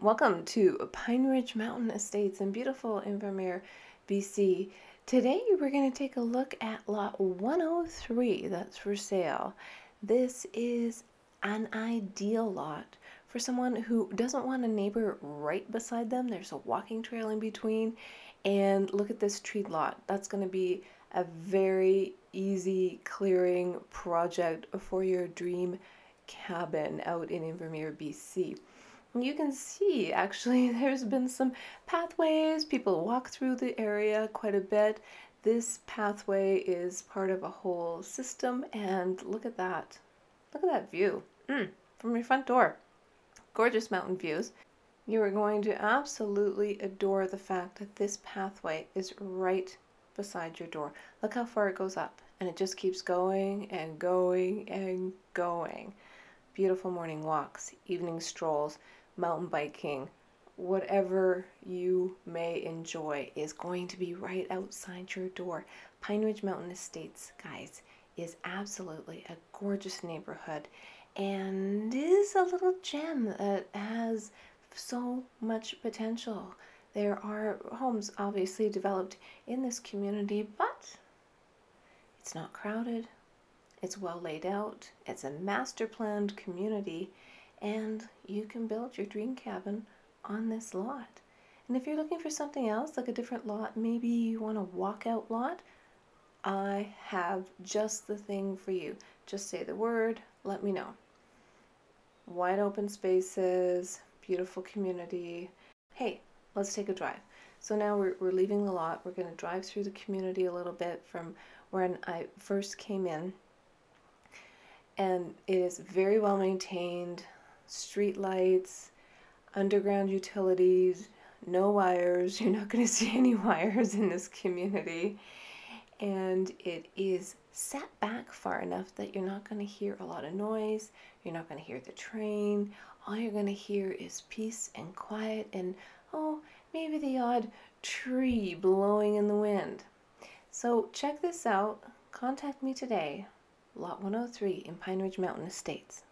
Welcome to Pine Ridge Mountain Estates in beautiful Invermere, BC. Today we're going to take a look at lot 103 that's for sale. This is an ideal lot for someone who doesn't want a neighbor right beside them. There's a walking trail in between. And look at this tree lot. That's going to be a very easy clearing project for your dream cabin out in Invermere, BC you can see actually there's been some pathways. People walk through the area quite a bit. This pathway is part of a whole system, and look at that. Look at that view mm, from your front door. Gorgeous mountain views. You are going to absolutely adore the fact that this pathway is right beside your door. Look how far it goes up, and it just keeps going and going and going. Beautiful morning walks, evening strolls mountain biking, whatever you may enjoy is going to be right outside your door. Pine Ridge Mountain Estates, guys, is absolutely a gorgeous neighborhood and is a little gem that has so much potential. There are homes obviously developed in this community, but it's not crowded. It's well laid out. It's a master planned community and you can build your dream cabin on this lot. And if you're looking for something else, like a different lot, maybe you want a walkout lot, I have just the thing for you. Just say the word, let me know. Wide open spaces, beautiful community. Hey, let's take a drive. So now we're, we're leaving the lot. We're going to drive through the community a little bit from when I first came in. And it is very well maintained street lights, underground utilities, no wires. You're not going to see any wires in this community. And it is set back far enough that you're not going to hear a lot of noise. You're not going to hear the train. All you're going to hear is peace and quiet and, oh, maybe the odd tree blowing in the wind. So check this out. Contact me today, Lot 103 in Pine Ridge Mountain Estates.